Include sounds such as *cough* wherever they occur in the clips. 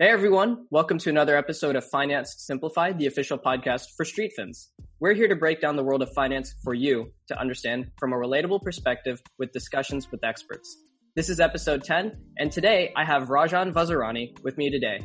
Hey everyone, welcome to another episode of Finance Simplified, the official podcast for StreetFins. We're here to break down the world of finance for you to understand from a relatable perspective with discussions with experts. This is episode 10, and today I have Rajan Vazirani with me today.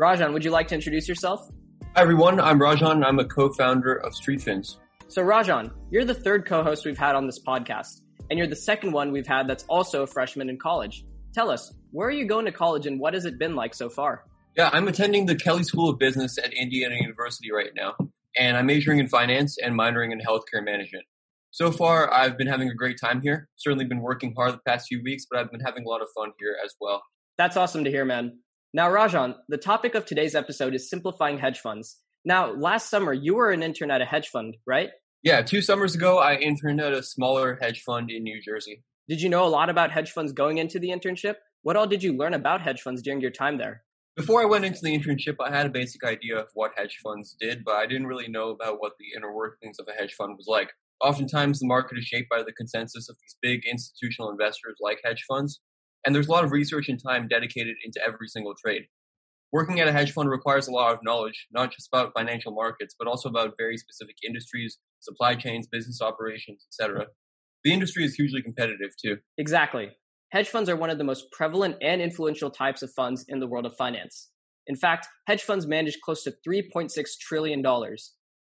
Rajan, would you like to introduce yourself? Hi everyone, I'm Rajan. I'm a co-founder of StreetFins. So Rajan, you're the third co-host we've had on this podcast, and you're the second one we've had that's also a freshman in college. Tell us, where are you going to college and what has it been like so far? Yeah, I'm attending the Kelley School of Business at Indiana University right now, and I'm majoring in finance and minoring in healthcare management. So far, I've been having a great time here. Certainly been working hard the past few weeks, but I've been having a lot of fun here as well. That's awesome to hear, man. Now, Rajan, the topic of today's episode is simplifying hedge funds. Now, last summer, you were an intern at a hedge fund, right? Yeah, two summers ago, I interned at a smaller hedge fund in New Jersey. Did you know a lot about hedge funds going into the internship? What all did you learn about hedge funds during your time there? Before I went into the internship, I had a basic idea of what hedge funds did, but I didn't really know about what the inner workings of a hedge fund was like. Oftentimes, the market is shaped by the consensus of these big institutional investors like hedge funds, and there's a lot of research and time dedicated into every single trade. Working at a hedge fund requires a lot of knowledge, not just about financial markets, but also about very specific industries, supply chains, business operations, etc. The industry is hugely competitive too. Exactly. Hedge funds are one of the most prevalent and influential types of funds in the world of finance. In fact, hedge funds manage close to $3.6 trillion.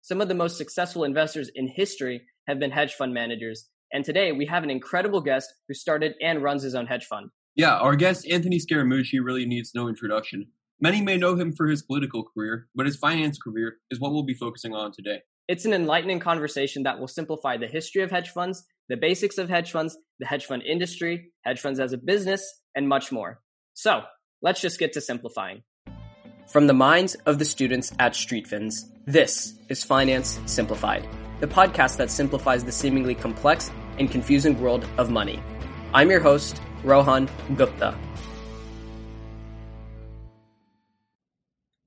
Some of the most successful investors in history have been hedge fund managers. And today we have an incredible guest who started and runs his own hedge fund. Yeah, our guest Anthony Scaramucci really needs no introduction. Many may know him for his political career, but his finance career is what we'll be focusing on today. It's an enlightening conversation that will simplify the history of hedge funds, the basics of hedge funds, the hedge fund industry, hedge funds as a business, and much more. So, let's just get to simplifying. From the minds of the students at StreetFins, this is Finance Simplified, the podcast that simplifies the seemingly complex and confusing world of money. I'm your host, Rohan Gupta.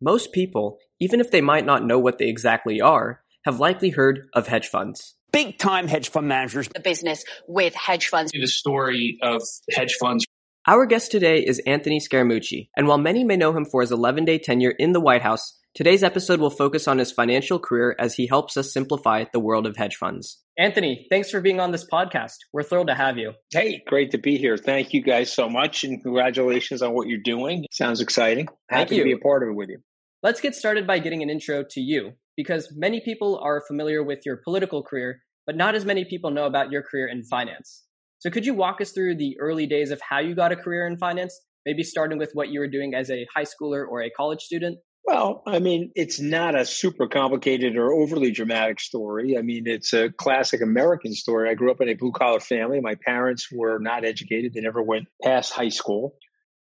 Most people, even if they might not know what they exactly are, have likely heard of hedge funds. Big time hedge fund managers. The business with hedge funds. The story of hedge funds. Our guest today is Anthony Scaramucci, and while many may know him for his 11 day tenure in the White House, today's episode will focus on his financial career as he helps us simplify the world of hedge funds. Anthony, thanks for being on this podcast. We're thrilled to have you. Hey, great to be here. Thank you guys so much, and congratulations on what you're doing. Sounds exciting. Thank Happy you. to be a part of it with you. Let's get started by getting an intro to you, because many people are familiar with your political career, but not as many people know about your career in finance. So could you walk us through the early days of how you got a career in finance, maybe starting with what you were doing as a high schooler or a college student? Well, I mean, it's not a super complicated or overly dramatic story. I mean, it's a classic American story. I grew up in a blue collar family. My parents were not educated, they never went past high school.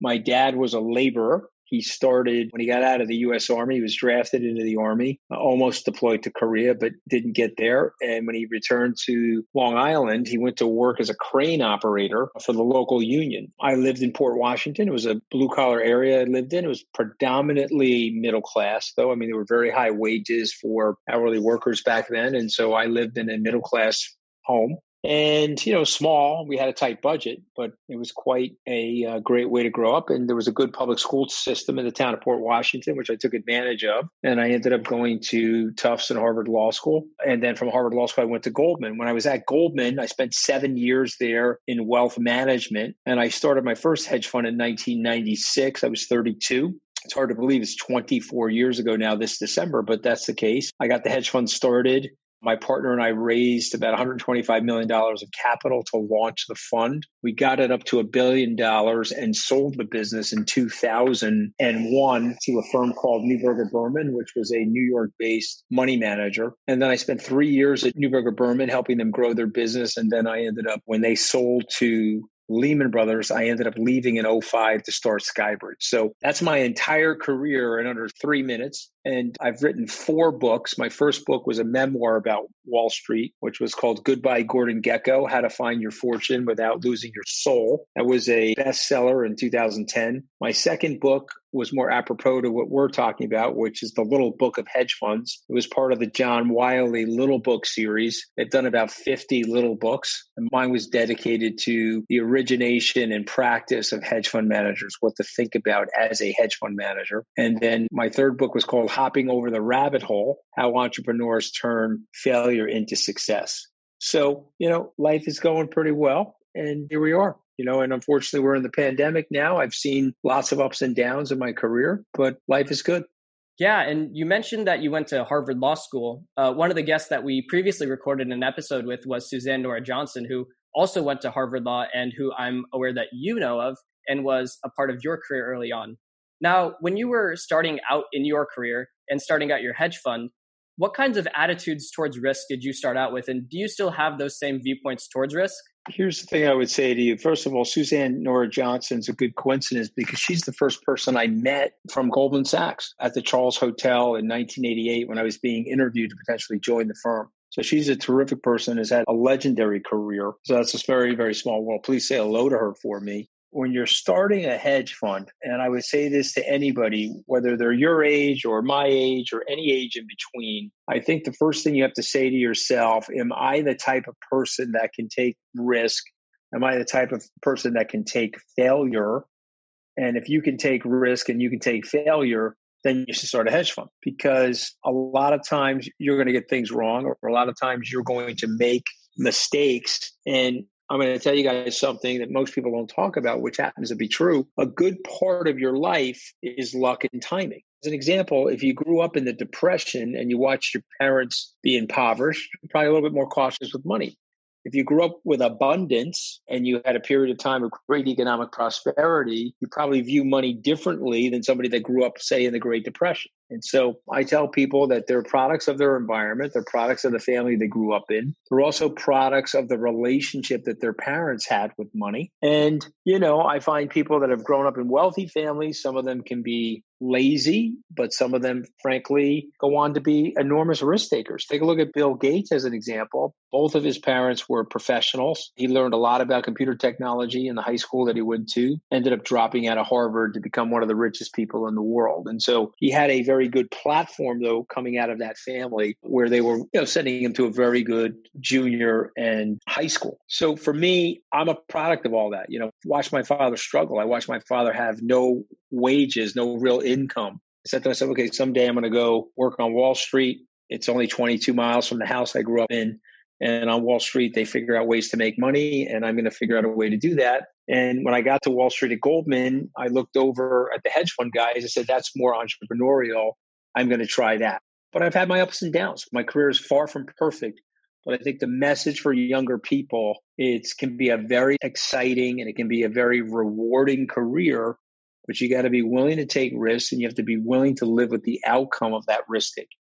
My dad was a laborer. He started when he got out of the U.S. Army. He was drafted into the Army, almost deployed to Korea, but didn't get there. And when he returned to Long Island, he went to work as a crane operator for the local union. I lived in Port Washington. It was a blue collar area I lived in. It was predominantly middle class, though. I mean, there were very high wages for hourly workers back then. And so I lived in a middle class home and you know small we had a tight budget but it was quite a uh, great way to grow up. And there was a good public school system in the town of port washington which i took advantage of. And i ended up going to tufts and harvard law school. And then from harvard law school i went to goldman. When i was at goldman i spent seven years there in wealth management. And i started my first hedge fund in 1996 i was 32 it's hard to believe it's 24 years ago now this December, but that's the case. I got the hedge fund started my partner and I raised about $125 million of capital to launch the fund. We got it up to a billion dollars and sold the business in 2001 to a firm called Neuberger Berman, which was a New York based money manager. And then I spent three years at Neuberger Berman helping them grow their business. And then I ended up, when they sold to Lehman Brothers, I ended up leaving in 05 to start Skybridge. So that's my entire career in under three minutes. And I've written four books. My first book was a memoir about Wall Street, which was called Goodbye Gordon Gekko How to Find Your Fortune Without Losing Your Soul. That was a bestseller in 2010. My second book was more apropos to what we're talking about, which is the Little Book of Hedge Funds. It was part of the John Wiley Little Book series. They've done about 50 little books, and mine was dedicated to the origination and practice of hedge fund managers, what to think about as a hedge fund manager. And then my third book was called Hopping Over the Rabbit Hole How Entrepreneurs Turn Failure into Success. So, you know, life is going pretty well. And here we are you know, and unfortunately we're in the pandemic now. I've seen lots of ups and downs in my career, but life is good. Yeah, and you mentioned that you went to Harvard Law School. Uh, one of the guests that we previously recorded an episode with was Suzanne Nora Johnson, who also went to Harvard Law and who I'm aware that you know of and was a part of your career early on. Now, when you were starting out in your career and starting out your hedge fund, what kinds of attitudes towards risk did you start out with? And do you still have those same viewpoints towards risk? Here's the thing I would say to you. First of all, Suzanne Nora Johnson's a good coincidence because she's the first person I met from Goldman Sachs at the Charles Hotel in 1988 when I was being interviewed to potentially join the firm. So she's a terrific person, has had a legendary career. So that's a very, very small world. Please say hello to her for me when you're starting a hedge fund, and I would say this to anybody, whether they're your age or my age or any age in between, I think the first thing you have to say to yourself, am I the type of person that can take risk? Am I the type of person that can take failure? And if you can take risk and you can take failure, then you should start a hedge fund because a lot of times you're going to get things wrong, or a lot of times you're going to make mistakes. And I'm going to tell you guys something that most people don't talk about, which happens to be true. A good part of your life is luck and timing. As an example, if you grew up in the Depression and you watched your parents be impoverished, you're probably a little bit more cautious with money. If you grew up with abundance and you had a period of time of great economic prosperity, you probably view money differently than somebody that grew up, say, in the Great Depression. And so I tell people that they're products of their environment, they're products of the family they grew up in. They're also products of the relationship that their parents had with money. And, you know, I find people that have grown up in wealthy families, some of them can be lazy, but some of them, frankly, go on to be enormous risk takers. Take a look at Bill Gates as an example. Both of his parents were professionals. He learned a lot about computer technology in the high school that he went to, ended up dropping out of Harvard to become one of the richest people in the world. And so he had a very good platform, though, coming out of that family where they were, you know, sending him to a very good junior and high school. So for me, I'm a product of all that. You know, watch my father struggle. I watched my father have no wages, no real income. I said to myself, okay, someday I'm going to go work on Wall Street. It's only 22 miles from the house I grew up in. And on Wall Street, they figure out ways to make money, and I'm going to figure out a way to do that. And when I got to Wall Street at Goldman, I looked over at the hedge fund guys. I said, that's more entrepreneurial. I'm going to try that. But I've had my ups and downs. My career is far from perfect. But I think the message for younger people, it can be a very exciting and it can be a very rewarding career but you got to be willing to take risks and you have to be willing to live with the outcome of that risk taking.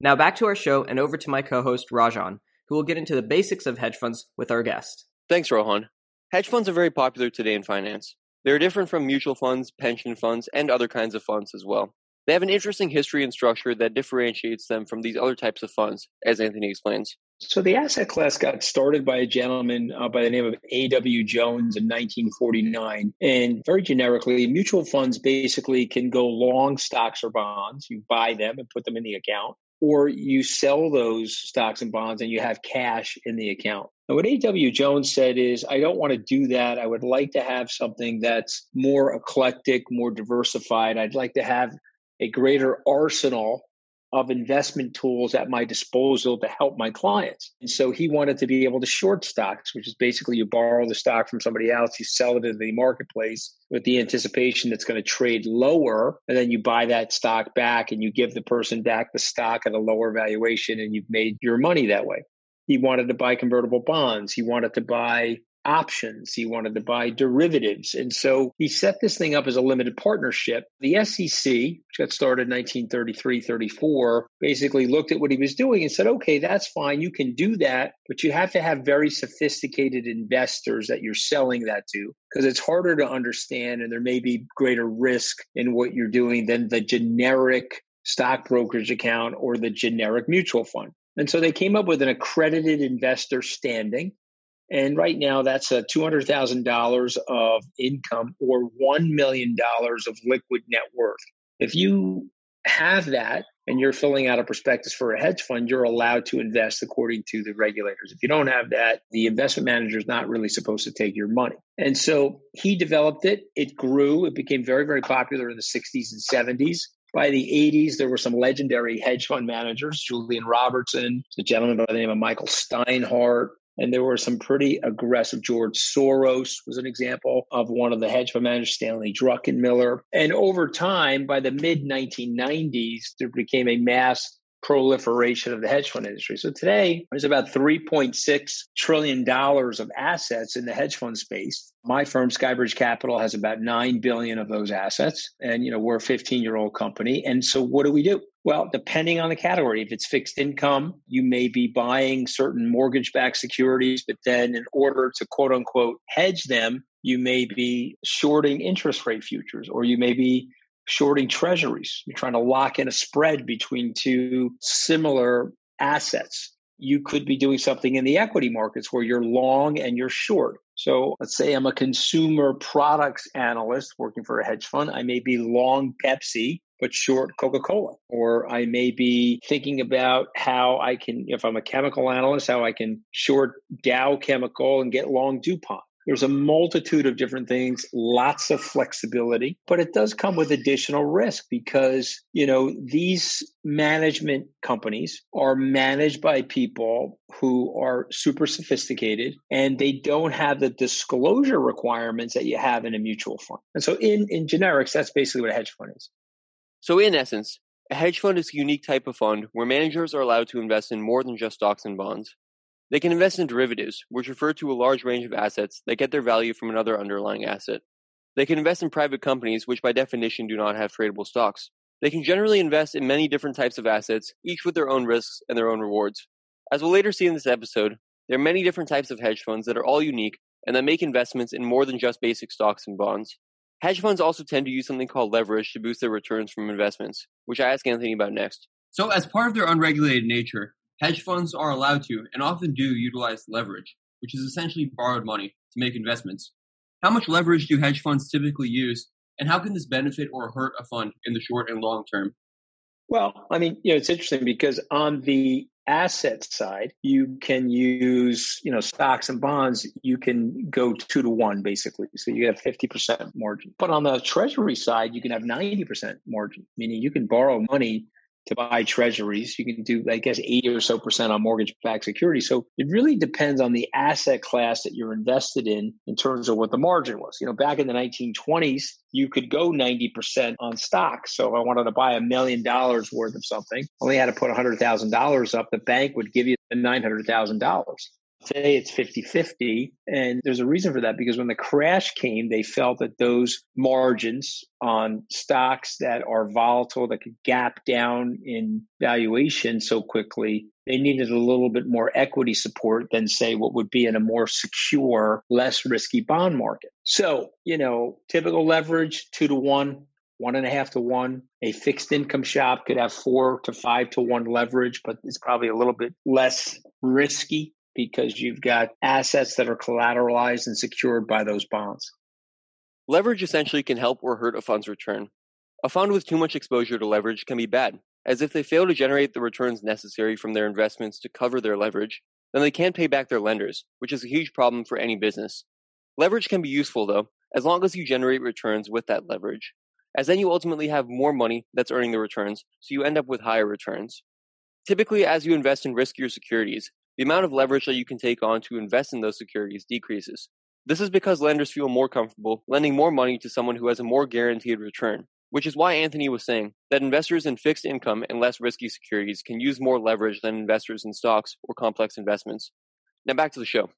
Now back to our show and over to my co-host Rajan, who will get into the basics of hedge funds with our guest. Thanks, Rohan. Hedge funds are very popular today in finance. They're different from mutual funds, pension funds, and other kinds of funds as well. They have an interesting history and structure that differentiates them from these other types of funds, as Anthony explains. So the asset class got started by a gentleman uh, by the name of A.W. Jones in 1949. And very generically, mutual funds basically can go long stocks or bonds. You buy them and put them in the account, or you sell those stocks and bonds and you have cash in the account. And what A.W. Jones said is, I don't want to do that. I would like to have something that's more eclectic, more diversified. I'd like to have a greater arsenal of investment tools at my disposal to help my clients. And so he wanted to be able to short stocks, which is basically you borrow the stock from somebody else, you sell it in the marketplace with the anticipation that's going to trade lower. And then you buy that stock back and you give the person back the stock at a lower valuation and you've made your money that way. He wanted to buy convertible bonds. He wanted to buy options. He wanted to buy derivatives. And so he set this thing up as a limited partnership. The SEC, which got started in 1933 34, basically looked at what he was doing and said, okay, that's fine. You can do that, but you have to have very sophisticated investors that you're selling that to because it's harder to understand and there may be greater risk in what you're doing than the generic stock brokerage account or the generic mutual fund. And so they came up with an accredited investor standing And right now, that's uh, a $200,000 of income or $1 million of liquid net worth. If you have that and you're filling out a prospectus for a hedge fund, you're allowed to invest according to the regulators. If you don't have that, the investment manager is not really supposed to take your money. And so he developed it. It grew. It became very, very popular in the 60s and 70s. By the 80s, there were some legendary hedge fund managers, Julian Robertson, a gentleman by the name of Michael Steinhardt, and there were some pretty aggressive. George Soros was an example of one of the hedge fund managers, Stanley Druckenmiller. And over time, by the mid 1990s, there became a mass proliferation of the hedge fund industry. So today, there's about $3.6 trillion of assets in the hedge fund space. My firm, Skybridge Capital, has about 9 billion of those assets. And, you know, we're a 15 year old company. And so what do we do? Well, depending on the category, if it's fixed income, you may be buying certain mortgage backed securities, but then in order to quote unquote hedge them, you may be shorting interest rate futures or you may be shorting treasuries. You're trying to lock in a spread between two similar assets. You could be doing something in the equity markets where you're long and you're short. So let's say I'm a consumer products analyst working for a hedge fund. I may be long Pepsi, but short Coca Cola. Or I may be thinking about how I can, if I'm a chemical analyst, how I can short Dow Chemical and get long DuPont. There's a multitude of different things, lots of flexibility, but it does come with additional risk because, you know, these management companies are managed by people who are super sophisticated and they don't have the disclosure requirements that you have in a mutual fund. And so in in generics, that's basically what a hedge fund is. So in essence, a hedge fund is a unique type of fund where managers are allowed to invest in more than just stocks and bonds. They can invest in derivatives, which refer to a large range of assets that get their value from another underlying asset. They can invest in private companies, which by definition do not have tradable stocks. They can generally invest in many different types of assets, each with their own risks and their own rewards. As we'll later see in this episode, there are many different types of hedge funds that are all unique and that make investments in more than just basic stocks and bonds. Hedge funds also tend to use something called leverage to boost their returns from investments, which I ask Anthony about next. So, as part of their unregulated nature, Hedge funds are allowed to, and often do, utilize leverage, which is essentially borrowed money to make investments. How much leverage do hedge funds typically use, and how can this benefit or hurt a fund in the short and long term? Well, I mean, you know, it's interesting because on the asset side, you can use, you know, stocks and bonds, you can go two to one basically. So you have 50% margin. But on the treasury side, you can have 90% margin, meaning you can borrow money to buy treasuries. You can do, I guess, 80 or so percent on mortgage backed securities. So it really depends on the asset class that you're invested in in terms of what the margin was. You know, back in the 1920s, you could go 90% on stocks. So if I wanted to buy a million dollars worth of something, only had to put $100,000 up, the bank would give you the $900,000. Today it's 50 50. And there's a reason for that because when the crash came, they felt that those margins on stocks that are volatile, that could gap down in valuation so quickly, they needed a little bit more equity support than, say, what would be in a more secure, less risky bond market. So, you know, typical leverage, two to one, one and a half to one. A fixed income shop could have four to five to one leverage, but it's probably a little bit less risky because you've got assets that are collateralized and secured by those bonds. Leverage essentially can help or hurt a fund's return. A fund with too much exposure to leverage can be bad, as if they fail to generate the returns necessary from their investments to cover their leverage, then they can't pay back their lenders, which is a huge problem for any business. Leverage can be useful though, as long as you generate returns with that leverage, as then you ultimately have more money that's earning the returns, so you end up with higher returns. Typically, as you invest in riskier securities, the amount of leverage that you can take on to invest in those securities decreases. This is because lenders feel more comfortable lending more money to someone who has a more guaranteed return, which is why Anthony was saying that investors in fixed income and less risky securities can use more leverage than investors in stocks or complex investments. Now back to the show.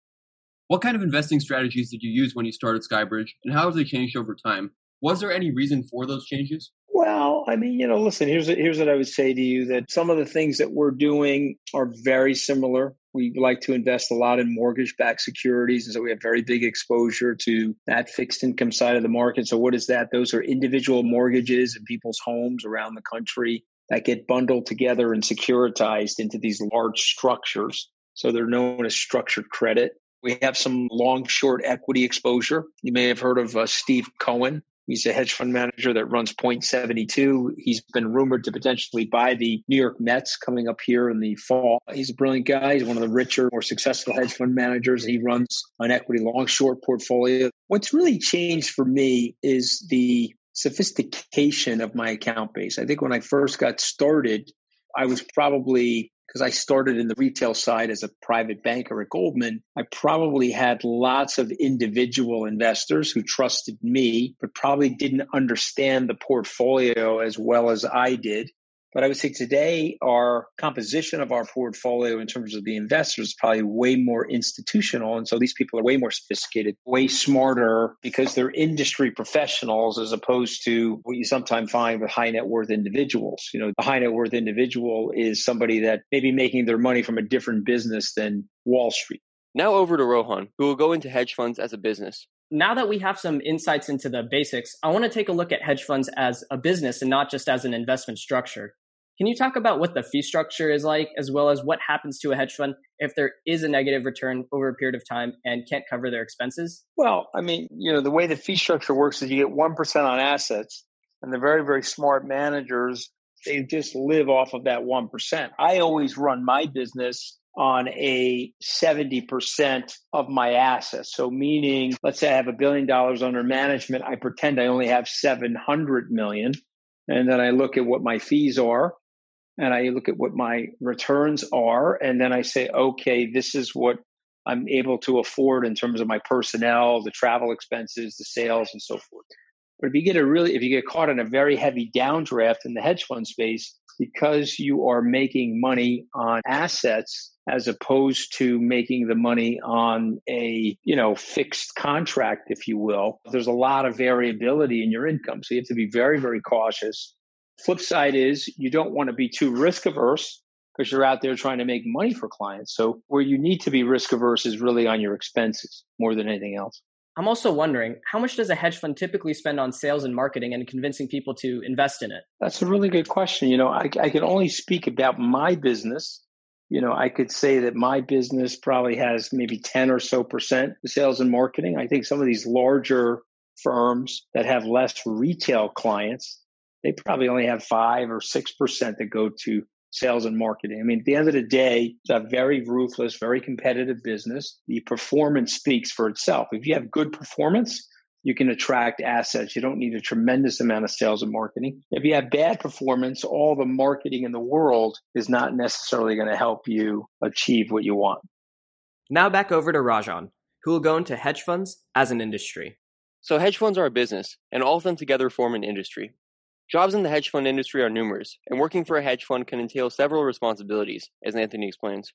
What kind of investing strategies did you use when you started Skybridge, and how have they changed over time? Was there any reason for those changes? Well, I mean, you know, listen, here's here's what I would say to you that some of the things that we're doing are very similar. We like to invest a lot in mortgage backed securities. And so we have very big exposure to that fixed income side of the market. So, what is that? Those are individual mortgages in people's homes around the country that get bundled together and securitized into these large structures. So, they're known as structured credit. We have some long short equity exposure. You may have heard of uh, Steve Cohen. He's a hedge fund manager that runs Point 72. He's been rumored to potentially buy the New York Mets coming up here in the fall. He's a brilliant guy. He's one of the richer, more successful hedge fund managers. He runs an equity long short portfolio. What's really changed for me is the sophistication of my account base. I think when I first got started, I was probably because I started in the retail side as a private banker at Goldman, I probably had lots of individual investors who trusted me, but probably didn't understand the portfolio as well as I did. But I would say today, our composition of our portfolio in terms of the investors is probably way more institutional. And so these people are way more sophisticated, way smarter because they're industry professionals as opposed to what you sometimes find with high net worth individuals. You know, the high net worth individual is somebody that may be making their money from a different business than Wall Street. Now over to Rohan, who will go into hedge funds as a business now that we have some insights into the basics, I want to take a look at hedge funds as a business and not just as an investment structure. Can you talk about what the fee structure is like, as well as what happens to a hedge fund if there is a negative return over a period of time and can't cover their expenses? Well, I mean, you know, the way the fee structure works is you get 1% on assets, and the very, very smart managers, they just live off of that 1%. I always run my business on a 70% of my assets. So meaning, let's say I have a billion dollars under management, I pretend I only have 700 million. And then I look at what my fees are and I look at what my returns are, and then I say, okay, this is what I'm able to afford in terms of my personnel, the travel expenses, the sales, and so forth. But if you get a really, if you get caught in a very heavy downdraft in the hedge fund space, because you are making money on assets as opposed to making the money on a you know fixed contract if you will there's a lot of variability in your income so you have to be very very cautious Flip side is you don't want to be too risk averse because you're out there trying to make money for clients. So where you need to be risk averse is really on your expenses more than anything else. I'm also wondering how much does a hedge fund typically spend on sales and marketing and convincing people to invest in it? That's a really good question. You know, I, I can only speak about my business. You know, I could say that my business probably has maybe 10 or so percent sales and marketing. I think some of these larger firms that have less retail clients they probably only have five or six percent that go to sales and marketing. I mean, at the end of the day, it's a very ruthless, very competitive business. The performance speaks for itself. If you have good performance, you can attract assets. You don't need a tremendous amount of sales and marketing. If you have bad performance, all the marketing in the world is not necessarily going to help you achieve what you want. Now back over to Rajan, who will go into hedge funds as an industry. So hedge funds are a business, and all of them together form an industry. Jobs in the hedge fund industry are numerous, and working for a hedge fund can entail several responsibilities, as Anthony explains.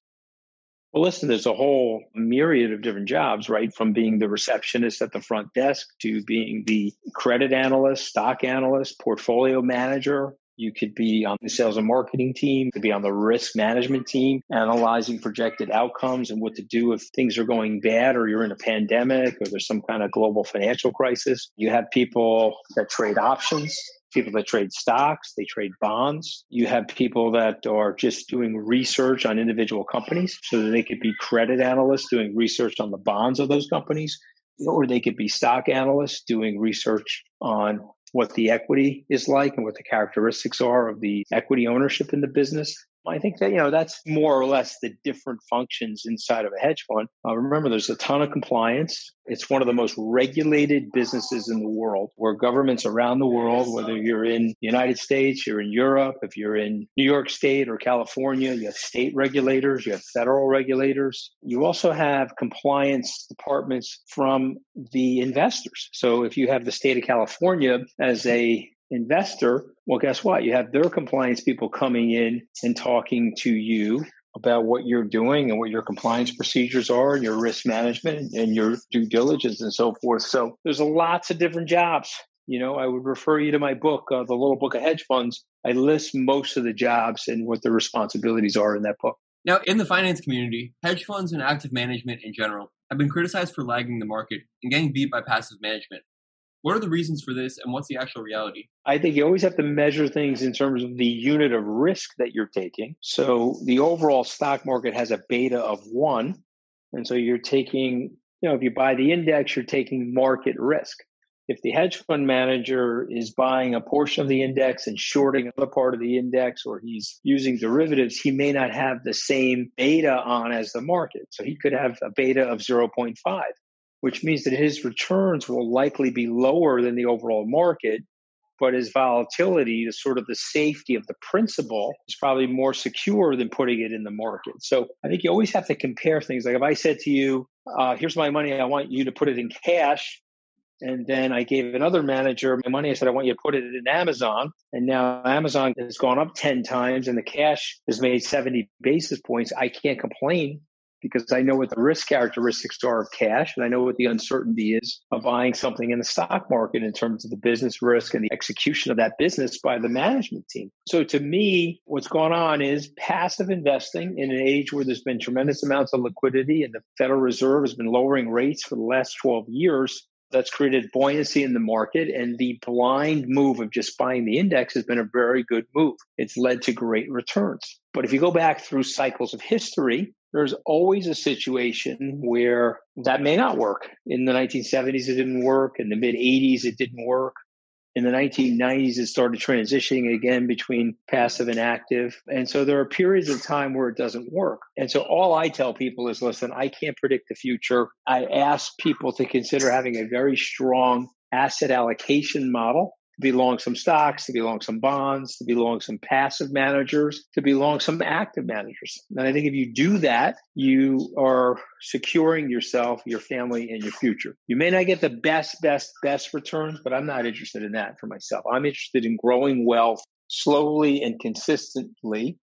Well, listen, there's a whole myriad of different jobs, right? From being the receptionist at the front desk to being the credit analyst, stock analyst, portfolio manager. You could be on the sales and marketing team, could be on the risk management team, analyzing projected outcomes and what to do if things are going bad or you're in a pandemic or there's some kind of global financial crisis. You have people that trade options people that trade stocks, they trade bonds. You have people that are just doing research on individual companies so that they could be credit analysts doing research on the bonds of those companies, or they could be stock analysts doing research on what the equity is like and what the characteristics are of the equity ownership in the business. I think that, you know, that's more or less the different functions inside of a hedge fund. Uh, remember, there's a ton of compliance. It's one of the most regulated businesses in the world where governments around the world, whether you're in the United States, you're in Europe, if you're in New York State or California, you have state regulators, you have federal regulators. You also have compliance departments from the investors. So if you have the state of California as a investor, well, guess what? You have their compliance people coming in and talking to you about what you're doing and what your compliance procedures are and your risk management and your due diligence and so forth. So there's lots of different jobs. You know, I would refer you to my book, uh, The Little Book of Hedge Funds. I list most of the jobs and what the responsibilities are in that book. Now, in the finance community, hedge funds and active management in general have been criticized for lagging the market and getting beat by passive management. What are the reasons for this, and what's the actual reality? I think you always have to measure things in terms of the unit of risk that you're taking. So the overall stock market has a beta of one. And so you're taking, you know, if you buy the index, you're taking market risk. If the hedge fund manager is buying a portion of the index and shorting another part of the index, or he's using derivatives, he may not have the same beta on as the market. So he could have a beta of 0.5, which means that his returns will likely be lower than the overall market but his volatility, the sort of the safety of the principal, is probably more secure than putting it in the market. So I think you always have to compare things. Like if I said to you, uh, "Here's my money, I want you to put it in cash," and then I gave another manager my money, I said, "I want you to put it in Amazon," and now Amazon has gone up ten times, and the cash has made seventy basis points. I can't complain because I know what the risk characteristics are of cash and I know what the uncertainty is of buying something in the stock market in terms of the business risk and the execution of that business by the management team. So to me, what's going on is passive investing in an age where there's been tremendous amounts of liquidity and the Federal Reserve has been lowering rates for the last 12 years. That's created buoyancy in the market, and the blind move of just buying the index has been a very good move. It's led to great returns. But if you go back through cycles of history, there's always a situation where that may not work. In the 1970s, it didn't work. In the mid 80s, it didn't work. In the 1990s, it started transitioning again between passive and active. And so there are periods of time where it doesn't work. And so all I tell people is listen, I can't predict the future. I ask people to consider having a very strong asset allocation model to be long some stocks, to be long some bonds, to be long some passive managers, to be long some active managers. And I think if you do that, you are securing yourself, your family, and your future. You may not get the best, best, best returns, but I'm not interested in that for myself. I'm interested in growing wealth slowly and consistently.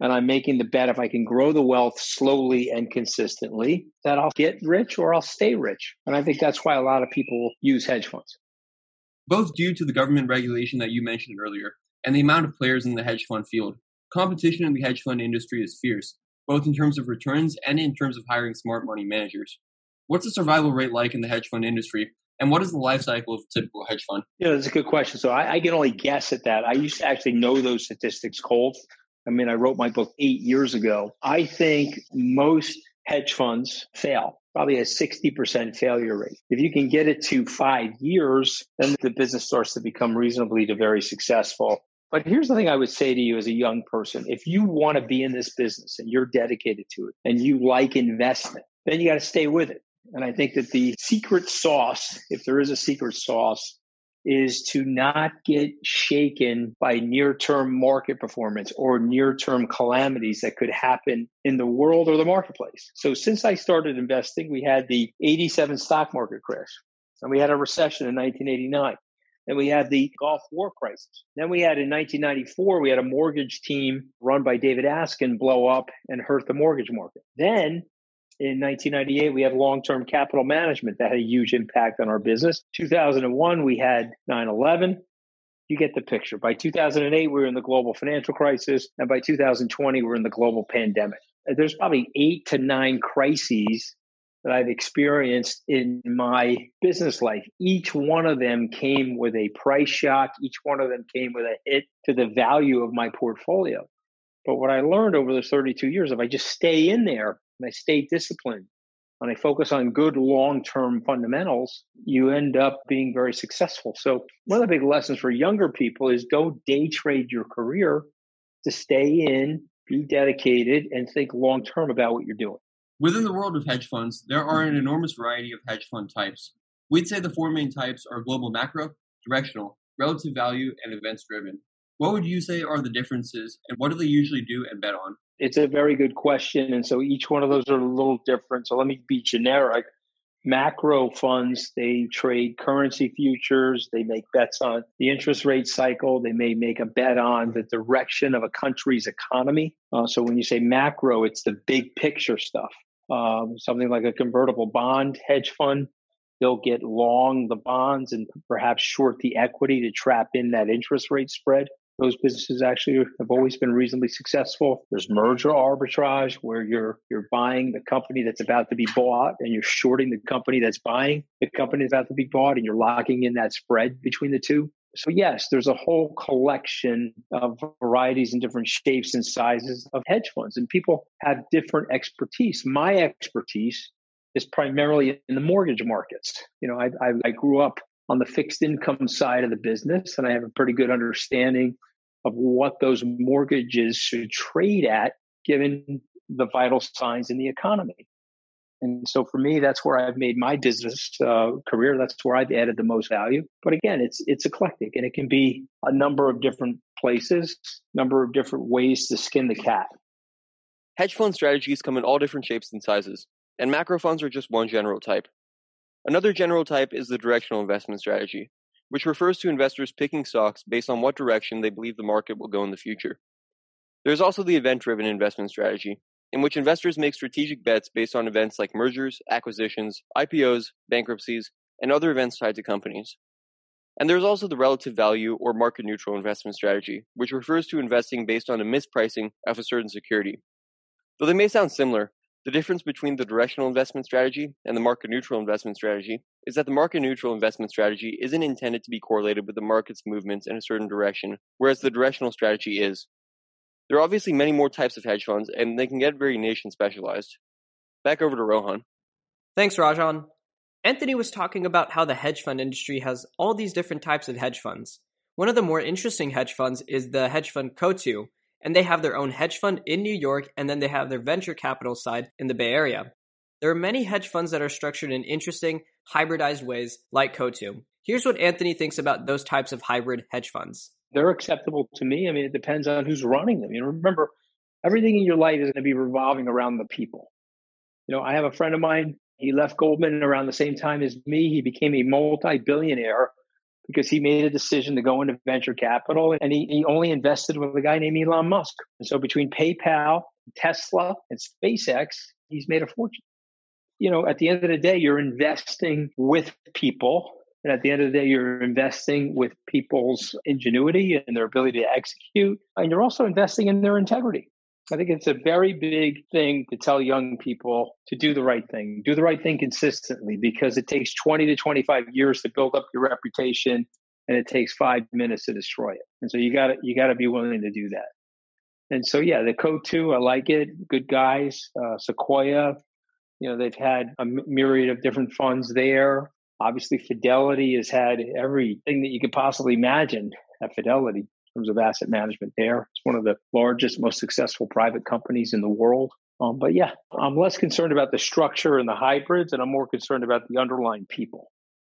And I'm making the bet if I can grow the wealth slowly and consistently, that I'll get rich or I'll stay rich. And I think that's why a lot of people use hedge funds both due to the government regulation that you mentioned earlier and the amount of players in the hedge fund field. Competition in the hedge fund industry is fierce, both in terms of returns and in terms of hiring smart money managers. What's the survival rate like in the hedge fund industry? And what is the life cycle of a typical hedge fund? Yeah, that's a good question. So I, I can only guess at that. I used to actually know those statistics cold. I mean, I wrote my book eight years ago. I think most hedge funds fail probably a 60% failure rate. If you can get it to five years, then the business starts to become reasonably to very successful. But here's the thing I would say to you as a young person if you want to be in this business and you're dedicated to it and you like investment, then you got to stay with it. And I think that the secret sauce, if there is a secret sauce, is to not get shaken by near term market performance or near term calamities that could happen in the world or the marketplace. So, since I started investing, we had the 87 stock market crash, and we had a recession in 1989. And we had the Gulf War crisis. Then we had in 1994, we had a mortgage team run by David Askin blow up and hurt the mortgage market. Then in 1998, we had long term capital management that had a huge impact on our business. 2001, we had 9 11. You get the picture. By 2008, we were in the global financial crisis. And by 2020, we're in the global pandemic. There's probably eight to nine crises that I've experienced in my business life. Each one of them came with a price shock, each one of them came with a hit to the value of my portfolio. But what I learned over those 32 years, if I just stay in there and I stay disciplined and I focus on good long term fundamentals, you end up being very successful. So, one of the big lessons for younger people is don't day trade your career to stay in, be dedicated, and think long term about what you're doing. Within the world of hedge funds, there are an mm-hmm. enormous variety of hedge fund types. We'd say the four main types are global macro, directional, relative value, and events driven. What would you say are the differences, and what do they usually do and bet on? It's a very good question. And so each one of those are a little different. So let me be generic. Macro funds, they trade currency futures. They make bets on the interest rate cycle. They may make a bet on the direction of a country's economy. Uh, so when you say macro, it's the big picture stuff. Um, something like a convertible bond hedge fund, they'll get long the bonds and perhaps short the equity to trap in that interest rate spread. Those businesses actually have always been reasonably successful. There's merger arbitrage where you're you're buying the company that's about to be bought and you're shorting the company that's buying the company that's about to be bought and you're locking in that spread between the two. So, yes, there's a whole collection of varieties and different shapes and sizes of hedge funds, and people have different expertise. My expertise is primarily in the mortgage markets. You know, I, I, I grew up on the fixed income side of the business, and I have a pretty good understanding of what those mortgages should trade at given the vital signs in the economy. And so for me, that's where I've made my business uh, career. That's where I've added the most value. But again, it's it's eclectic, and it can be a number of different places, number of different ways to skin the cat. Hedge fund strategies come in all different shapes and sizes, and macro funds are just one general type. Another general type is the directional investment strategy, which refers to investors picking stocks based on what direction they believe the market will go in the future. There's also the event driven investment strategy, in which investors make strategic bets based on events like mergers, acquisitions, IPOs, bankruptcies, and other events tied to companies. And there's also the relative value or market neutral investment strategy, which refers to investing based on a mispricing of a certain security. Though they may sound similar, the difference between the directional investment strategy and the market neutral investment strategy is that the market neutral investment strategy isn't intended to be correlated with the market's movements in a certain direction, whereas the directional strategy is. There are obviously many more types of hedge funds, and they can get very niche and specialized. Back over to Rohan. Thanks, Rajan. Anthony was talking about how the hedge fund industry has all these different types of hedge funds. One of the more interesting hedge funds is the hedge fund Coatue, and they have their own hedge fund in New York, and then they have their venture capital side in the Bay Area. There are many hedge funds that are structured in interesting, hybridized ways, like Coatue. Here's what Anthony thinks about those types of hybrid hedge funds. They're acceptable to me. I mean, it depends on who's running them. You know, remember, everything in your life is going to be revolving around the people. You know, I have a friend of mine. He left Goldman around the same time as me. He became a multi-billionaire because he made a decision to go into venture capital and he, he only invested with a guy named Elon Musk. And so between PayPal, Tesla, and SpaceX, he's made a fortune. You know, at the end of the day, you're investing with people. And at the end of the day, you're investing with people's ingenuity and their ability to execute. And you're also investing in their integrity. I think it's a very big thing to tell young people to do the right thing, do the right thing consistently because it takes 20 to 25 years to build up your reputation and it takes five minutes to destroy it. And so you got to, you got to be willing to do that. And so, yeah, the Coatue, I like it. Good guys. Uh, Sequoia, you know, they've had a myriad of different funds there. Obviously, Fidelity has had everything that you could possibly imagine at Fidelity terms of asset management there. It's one of the largest, most successful private companies in the world. Um, but yeah, I'm less concerned about the structure and the hybrids, and I'm more concerned about the underlying people.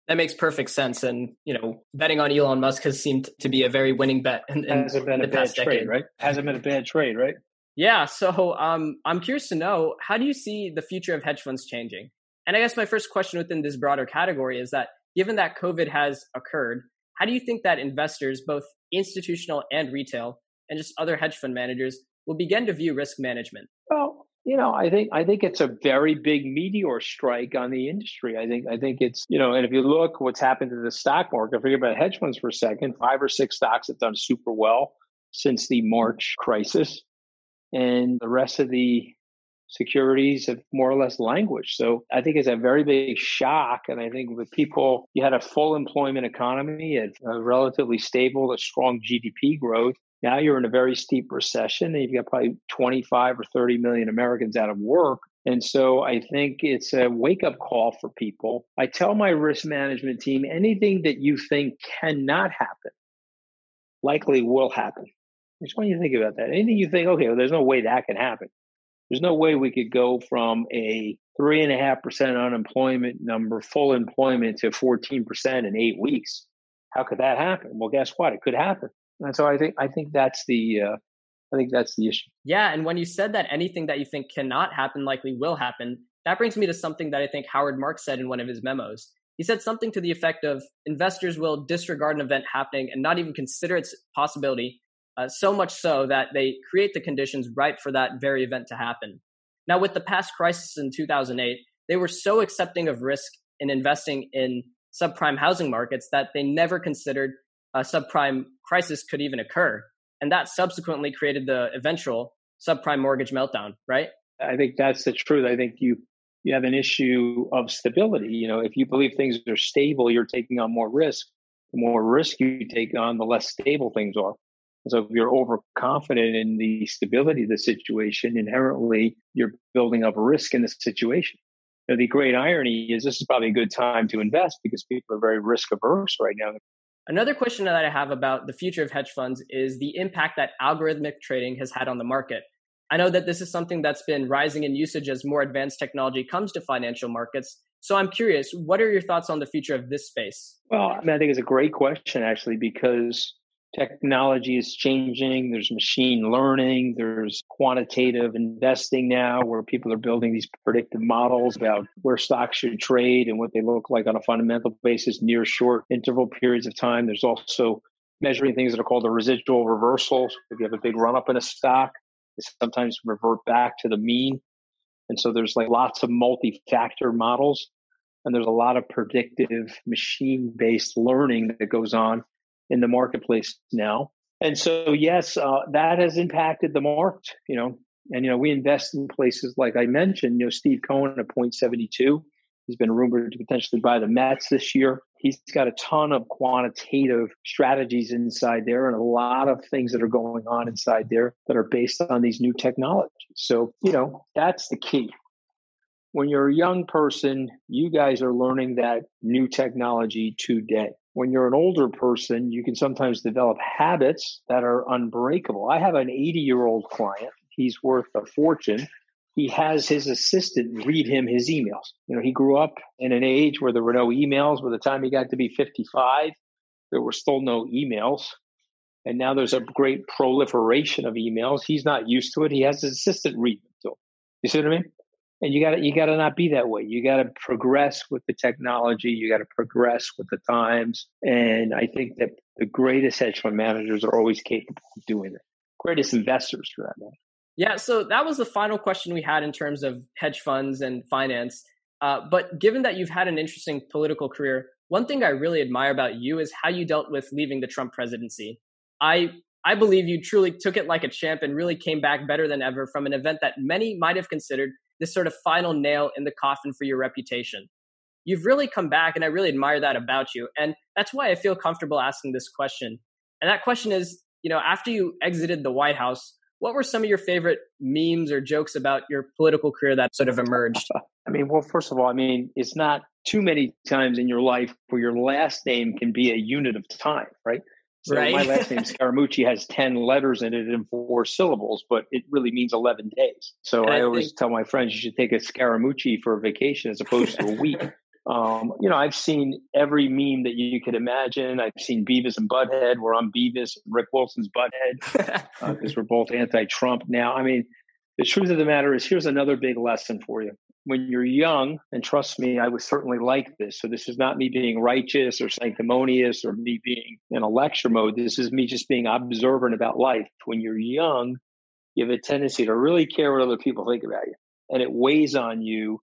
That makes perfect sense. And, you know, betting on Elon Musk has seemed to be a very winning bet. In, in Hasn't been a bad trade, decade. right? Hasn't been a bad trade, right? Yeah. So um, I'm curious to know how do you see the future of hedge funds changing? And I guess my first question within this broader category is that given that COVID has occurred, how do you think that investors, both institutional and retail, and just other hedge fund managers, will begin to view risk management? Well, you know, I think I think it's a very big meteor strike on the industry. I think I think it's you know, and if you look what's happened to the stock market, forget about hedge funds for a second. Five or six stocks have done super well since the March crisis, and the rest of the securities have more or less languished. So I think it's a very big shock. And I think with people, you had a full employment economy, a relatively stable, a strong GDP growth. Now you're in a very steep recession and you've got probably 25 or 30 million Americans out of work. And so I think it's a wake up call for people. I tell my risk management team anything that you think cannot happen likely will happen. Just want you to think about that. Anything you think, okay, well, there's no way that can happen. There's no way we could go from a three and a half percent unemployment number, full employment, to 14 percent in eight weeks. How could that happen? Well, guess what? It could happen. And so I think I think that's the uh, I think that's the issue. Yeah, and when you said that anything that you think cannot happen likely will happen, that brings me to something that I think Howard Marks said in one of his memos. He said something to the effect of investors will disregard an event happening and not even consider its possibility uh, so much so that they create the conditions right for that very event to happen. Now, with the past crisis in 2008, they were so accepting of risk in investing in subprime housing markets that they never considered a subprime crisis could even occur. And that subsequently created the eventual subprime mortgage meltdown, right? I think that's the truth. I think you you have an issue of stability. You know, if you believe things are stable, you're taking on more risk. The more risk you take on, the less stable things are. So if you're overconfident in the stability of the situation, inherently you're building up risk in the situation. Now, the great irony is this is probably a good time to invest because people are very risk averse right now. Another question that I have about the future of hedge funds is the impact that algorithmic trading has had on the market. I know that this is something that's been rising in usage as more advanced technology comes to financial markets. So I'm curious, what are your thoughts on the future of this space? Well, I, mean, I think it's a great question, actually, because technology is changing. There's machine learning. There's quantitative investing now where people are building these predictive models about where stocks should trade and what they look like on a fundamental basis near short interval periods of time. There's also measuring things that are called the residual reversals. If you have a big run up in a stock, they sometimes revert back to the mean. And so there's like lots of multi-factor models and there's a lot of predictive machine based learning that goes on in the marketplace now. And so, yes, uh, that has impacted the market, you know, and, you know, we invest in places like I mentioned, you know, Steve Cohen at Point72. He's been rumored to potentially buy the Mets this year. He's got a ton of quantitative strategies inside there and a lot of things that are going on inside there that are based on these new technologies. So, you know, that's the key. When you're a young person, you guys are learning that new technology today when you're an older person, you can sometimes develop habits that are unbreakable. I have an 80 year old client. He's worth a fortune. He has his assistant read him his emails. You know, he grew up in an age where there were no emails. By the time he got to be 55, there were still no emails. And now there's a great proliferation of emails. He's not used to it. He has his assistant read them to him. You see what I mean? And you got to you got to not be that way. You got to progress with the technology. You got to progress with the times. And i think that the greatest hedge fund managers are always capable of doing it. Greatest investors for that matter. Yeah so that was the final question we had in terms of hedge funds and finance. Uh, but given that you've had an interesting political career one thing i really admire about you is how you dealt with leaving the trump presidency. I I believe you truly took it like a champ and really came back better than ever from an event that many might have considered this sort of final nail in the coffin for your reputation. You've really come back, and I really admire that about you. And that's why I feel comfortable asking this question. And that question is you know, after you exited the White House, what were some of your favorite memes or jokes about your political career that sort of emerged? *laughs* I mean, well, first of all, I mean, it's not too many times in your life where your last name can be a unit of time, right? So right. my last name *laughs* Scaramucci has 10 letters in it and four syllables, but it really means 11 days. So I, I, always think... tell my friends you should take a Scaramucci for a vacation as opposed to a week. *laughs* Um, you know, I've seen every meme that you could imagine. I've seen Beavis and Butthead, We're on Beavis and Rick Wilson's Butthead, because uh, we're both anti-Trump now. I mean, the truth of the matter is, here's another big lesson for you when you're young, and trust me, I was certainly like this. So this is not me being righteous or sanctimonious or me being in a lecture mode. This is me just being observant about life. When you're young, you have a tendency to really care what other people think about you. And it weighs on you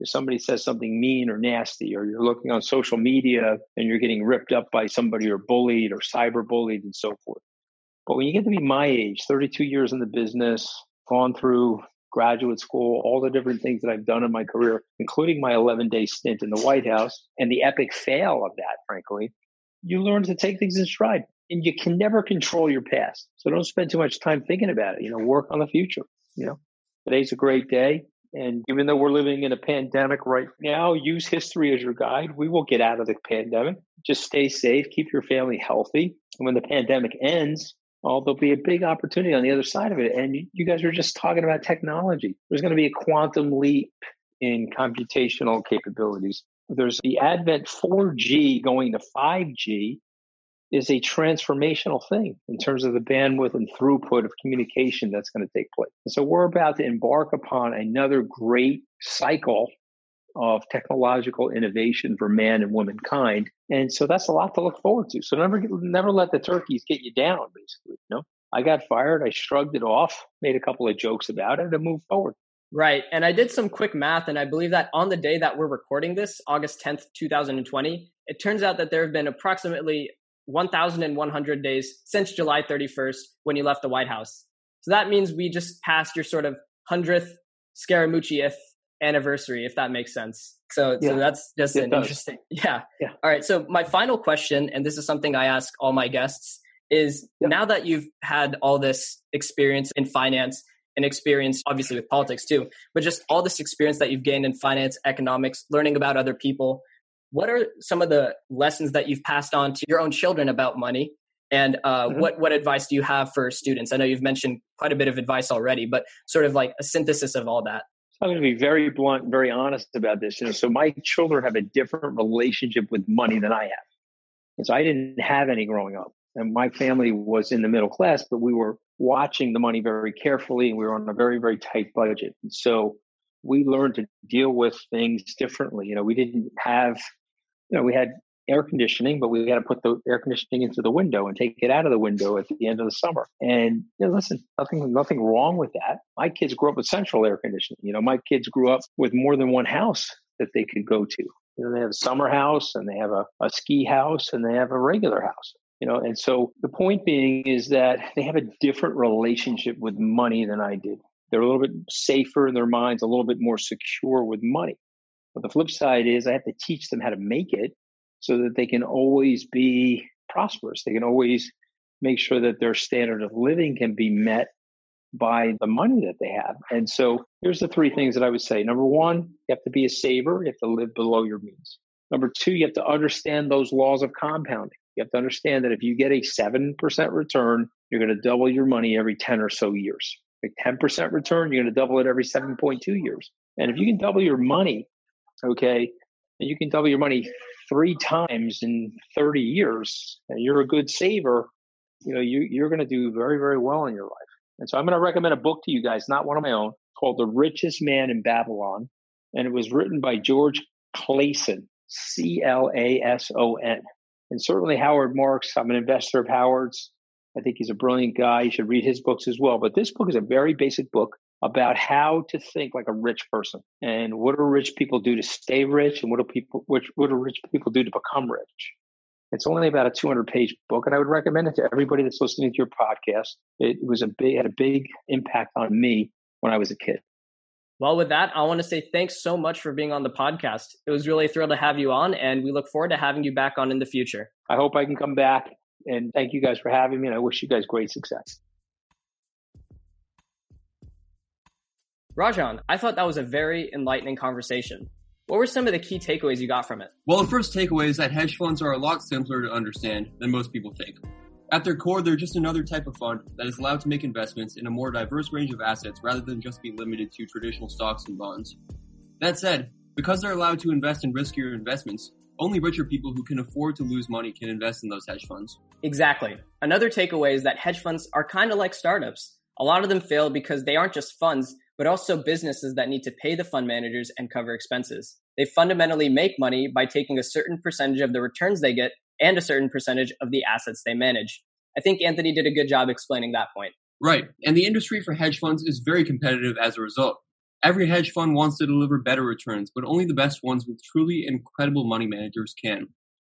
if somebody says something mean or nasty, or you're looking on social media and you're getting ripped up by somebody or bullied or cyber bullied and so forth. But when you get to be my age, 32 years in the business, gone through graduate school, all the different things that I've done in my career, including my 11 day stint in the White House and the epic fail of that, frankly, you learn to take things in stride and you can never control your past. So don't spend too much time thinking about it. You know, work on the future. You know, today's a great day. And even though we're living in a pandemic right now, use history as your guide. We will get out of the pandemic. Just stay safe, keep your family healthy. And when the pandemic ends, well, there'll be a big opportunity on the other side of it. And you, guys are just talking about technology. There's going to be a quantum leap in computational capabilities. There's the advent 4G going to 5G is a transformational thing in terms of the bandwidth and throughput of communication that's going to take place. So we're about to embark upon another great cycle of technological innovation for man and womankind. And so that's a lot to look forward to. So never never let the turkeys get you down, basically. You know? I got fired, I shrugged it off, made a couple of jokes about it, and moved forward. Right. And I did some quick math, and I believe that on the day that we're recording this, August 10th, 2020, it turns out that there have been approximately 1,100 days since July 31st when you left the White House. So that means we just passed your sort of 100th Scaramuccieth anniversary, if that makes sense. So, Yeah. so that's just It an does. interesting. Yeah. Yeah. All right. So my final question, and this is something I ask all my guests, is Yeah. now that you've had all this experience in finance and experience, obviously with politics too, but just all this experience that you've gained in finance, economics, learning about other people, what are some of the lessons that you've passed on to your own children about money? And uh, Mhm. what what advice do you have for students? I know you've mentioned quite a bit of advice already, but sort of like a synthesis of all that. I'm going to be very blunt, very honest about this. You know, so my children have a different relationship with money than I have. And so I didn't have any growing up. And my family was in the middle class, but we were watching the money very carefully and we were on a very, very tight budget. And so we learned to deal with things differently. You know, we didn't have, you know, we had air conditioning, but we had to put the air conditioning into the window and take it out of the window at the end of the summer. And you know, listen, nothing, nothing wrong with that. My kids grew up with central air conditioning. You know, my kids grew up with more than one house that they could go to. You know, they have a summer house and they have a, a ski house and they have a regular house. You know, and so the point being is that they have a different relationship with money than I did. They're a little bit safer in their minds, a little bit more secure with money. But the flip side is I have to teach them how to make it so that they can always be prosperous. They can always make sure that their standard of living can be met by the money that they have. And so here's the three things that I would say. Number one, you have to be a saver. You have to live below your means. Number two, you have to understand those laws of compounding. You have to understand that if you get a 7% return, you're going to double your money every 10 or so years. A 10% return, you're going to double it every 7.2 years. And if you can double your money, okay, and you can double your money three times in 30 years, and you're a good saver, you know, you, you're going to do very, very well in your life. And so I'm going to recommend a book to you guys, not one of my own, called The Richest Man in Babylon. And it was written by George Clason, C L A S O N. And certainly Howard Marks, I'm an investor of Howard's. I think he's a brilliant guy. You should read his books as well. But this book is a very basic book about how to think like a rich person and what do rich people do to stay rich and what do people which what do rich people do to become rich. It's only about a 200 page book, and I would recommend it to everybody that's listening to your podcast. It was a big had a big impact on me when I was a kid. Well, with that, I want to say thanks so much for being on the podcast. It was really a thrill to have you on, and we look forward to having you back on in the future. I hope I can come back and thank you guys for having me, and I wish you guys great success. Rajan, I thought that was a very enlightening conversation. What were some of the key takeaways you got from it? Well, the first takeaway is that hedge funds are a lot simpler to understand than most people think. At their core, they're just another type of fund that is allowed to make investments in a more diverse range of assets rather than just be limited to traditional stocks and bonds. That said, because they're allowed to invest in riskier investments, only richer people who can afford to lose money can invest in those hedge funds. Exactly. Another takeaway is that hedge funds are kind of like startups. A lot of them fail because they aren't just funds, but also businesses that need to pay the fund managers and cover expenses. They fundamentally make money by taking a certain percentage of the returns they get and a certain percentage of the assets they manage. I think Anthony did a good job explaining that point. Right, and the industry for hedge funds is very competitive as a result. Every hedge fund wants to deliver better returns, but only the best ones with truly incredible money managers can.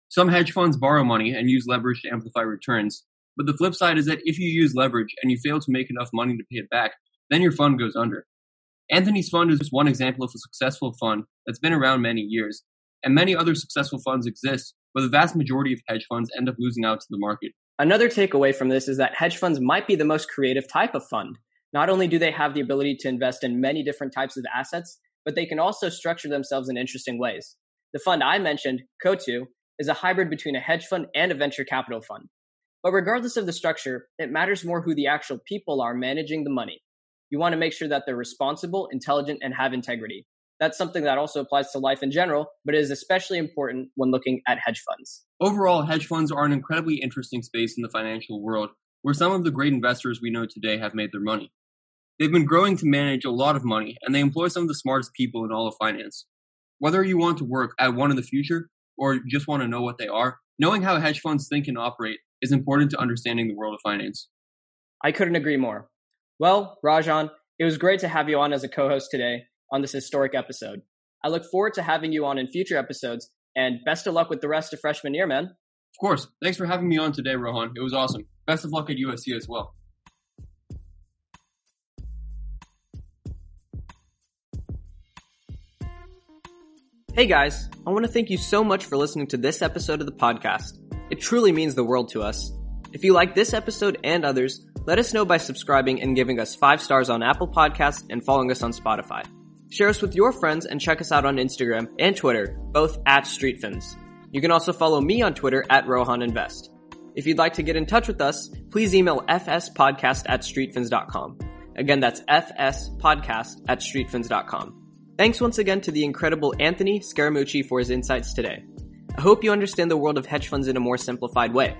Some hedge funds borrow money and use leverage to amplify returns, but the flip side is that if you use leverage and you fail to make enough money to pay it back, then your fund goes under. Anthony's fund is just one example of a successful fund that's been around many years, and many other successful funds exist, but the vast majority of hedge funds end up losing out to the market. Another takeaway from this is that hedge funds might be the most creative type of fund. Not only do they have the ability to invest in many different types of assets, but they can also structure themselves in interesting ways. The fund I mentioned, Coatue, is a hybrid between a hedge fund and a venture capital fund. But regardless of the structure, it matters more who the actual people are managing the money. You want to make sure that they're responsible, intelligent, and have integrity. That's something that also applies to life in general, but is especially important when looking at hedge funds. Overall, hedge funds are an incredibly interesting space in the financial world where some of the great investors we know today have made their money. They've been growing to manage a lot of money, and they employ some of the smartest people in all of finance. Whether you want to work at one in the future or just want to know what they are, knowing how hedge funds think and operate is important to understanding the world of finance. I couldn't agree more. Well, Rajan, it was great to have you on as a co host today on this historic episode. I look forward to having you on in future episodes, and best of luck with the rest of freshman year, man. Of course. Thanks for having me on today, Rohan. It was awesome. Best of luck at USC as well. Hey guys, I want to thank you so much for listening to this episode of the podcast. It truly means the world to us. If you like this episode and others, let us know by subscribing and giving us five stars on Apple Podcasts and following us on Spotify. Share us with your friends and check us out on Instagram and Twitter, both at StreetFins. You can also follow me on Twitter at Rohan Invest. If you'd like to get in touch with us, please email fspodcast at streetfins.com. Again, that's fspodcast at streetfins.com. Thanks once again to the incredible Anthony Scaramucci for his insights today. I hope you understand the world of hedge funds in a more simplified way.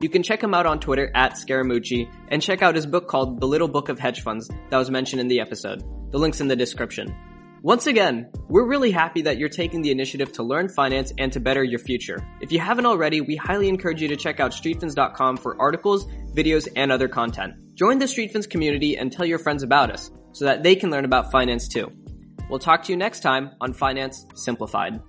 You can check him out on Twitter at Scaramucci and check out his book called The Little Book of Hedge Funds that was mentioned in the episode. The link's in the description. Once again, we're really happy that you're taking the initiative to learn finance and to better your future. If you haven't already, we highly encourage you to check out streetfins.com for articles, videos, and other content. Join the Streetfins community and tell your friends about us so that they can learn about finance too. We'll talk to you next time on Finance Simplified.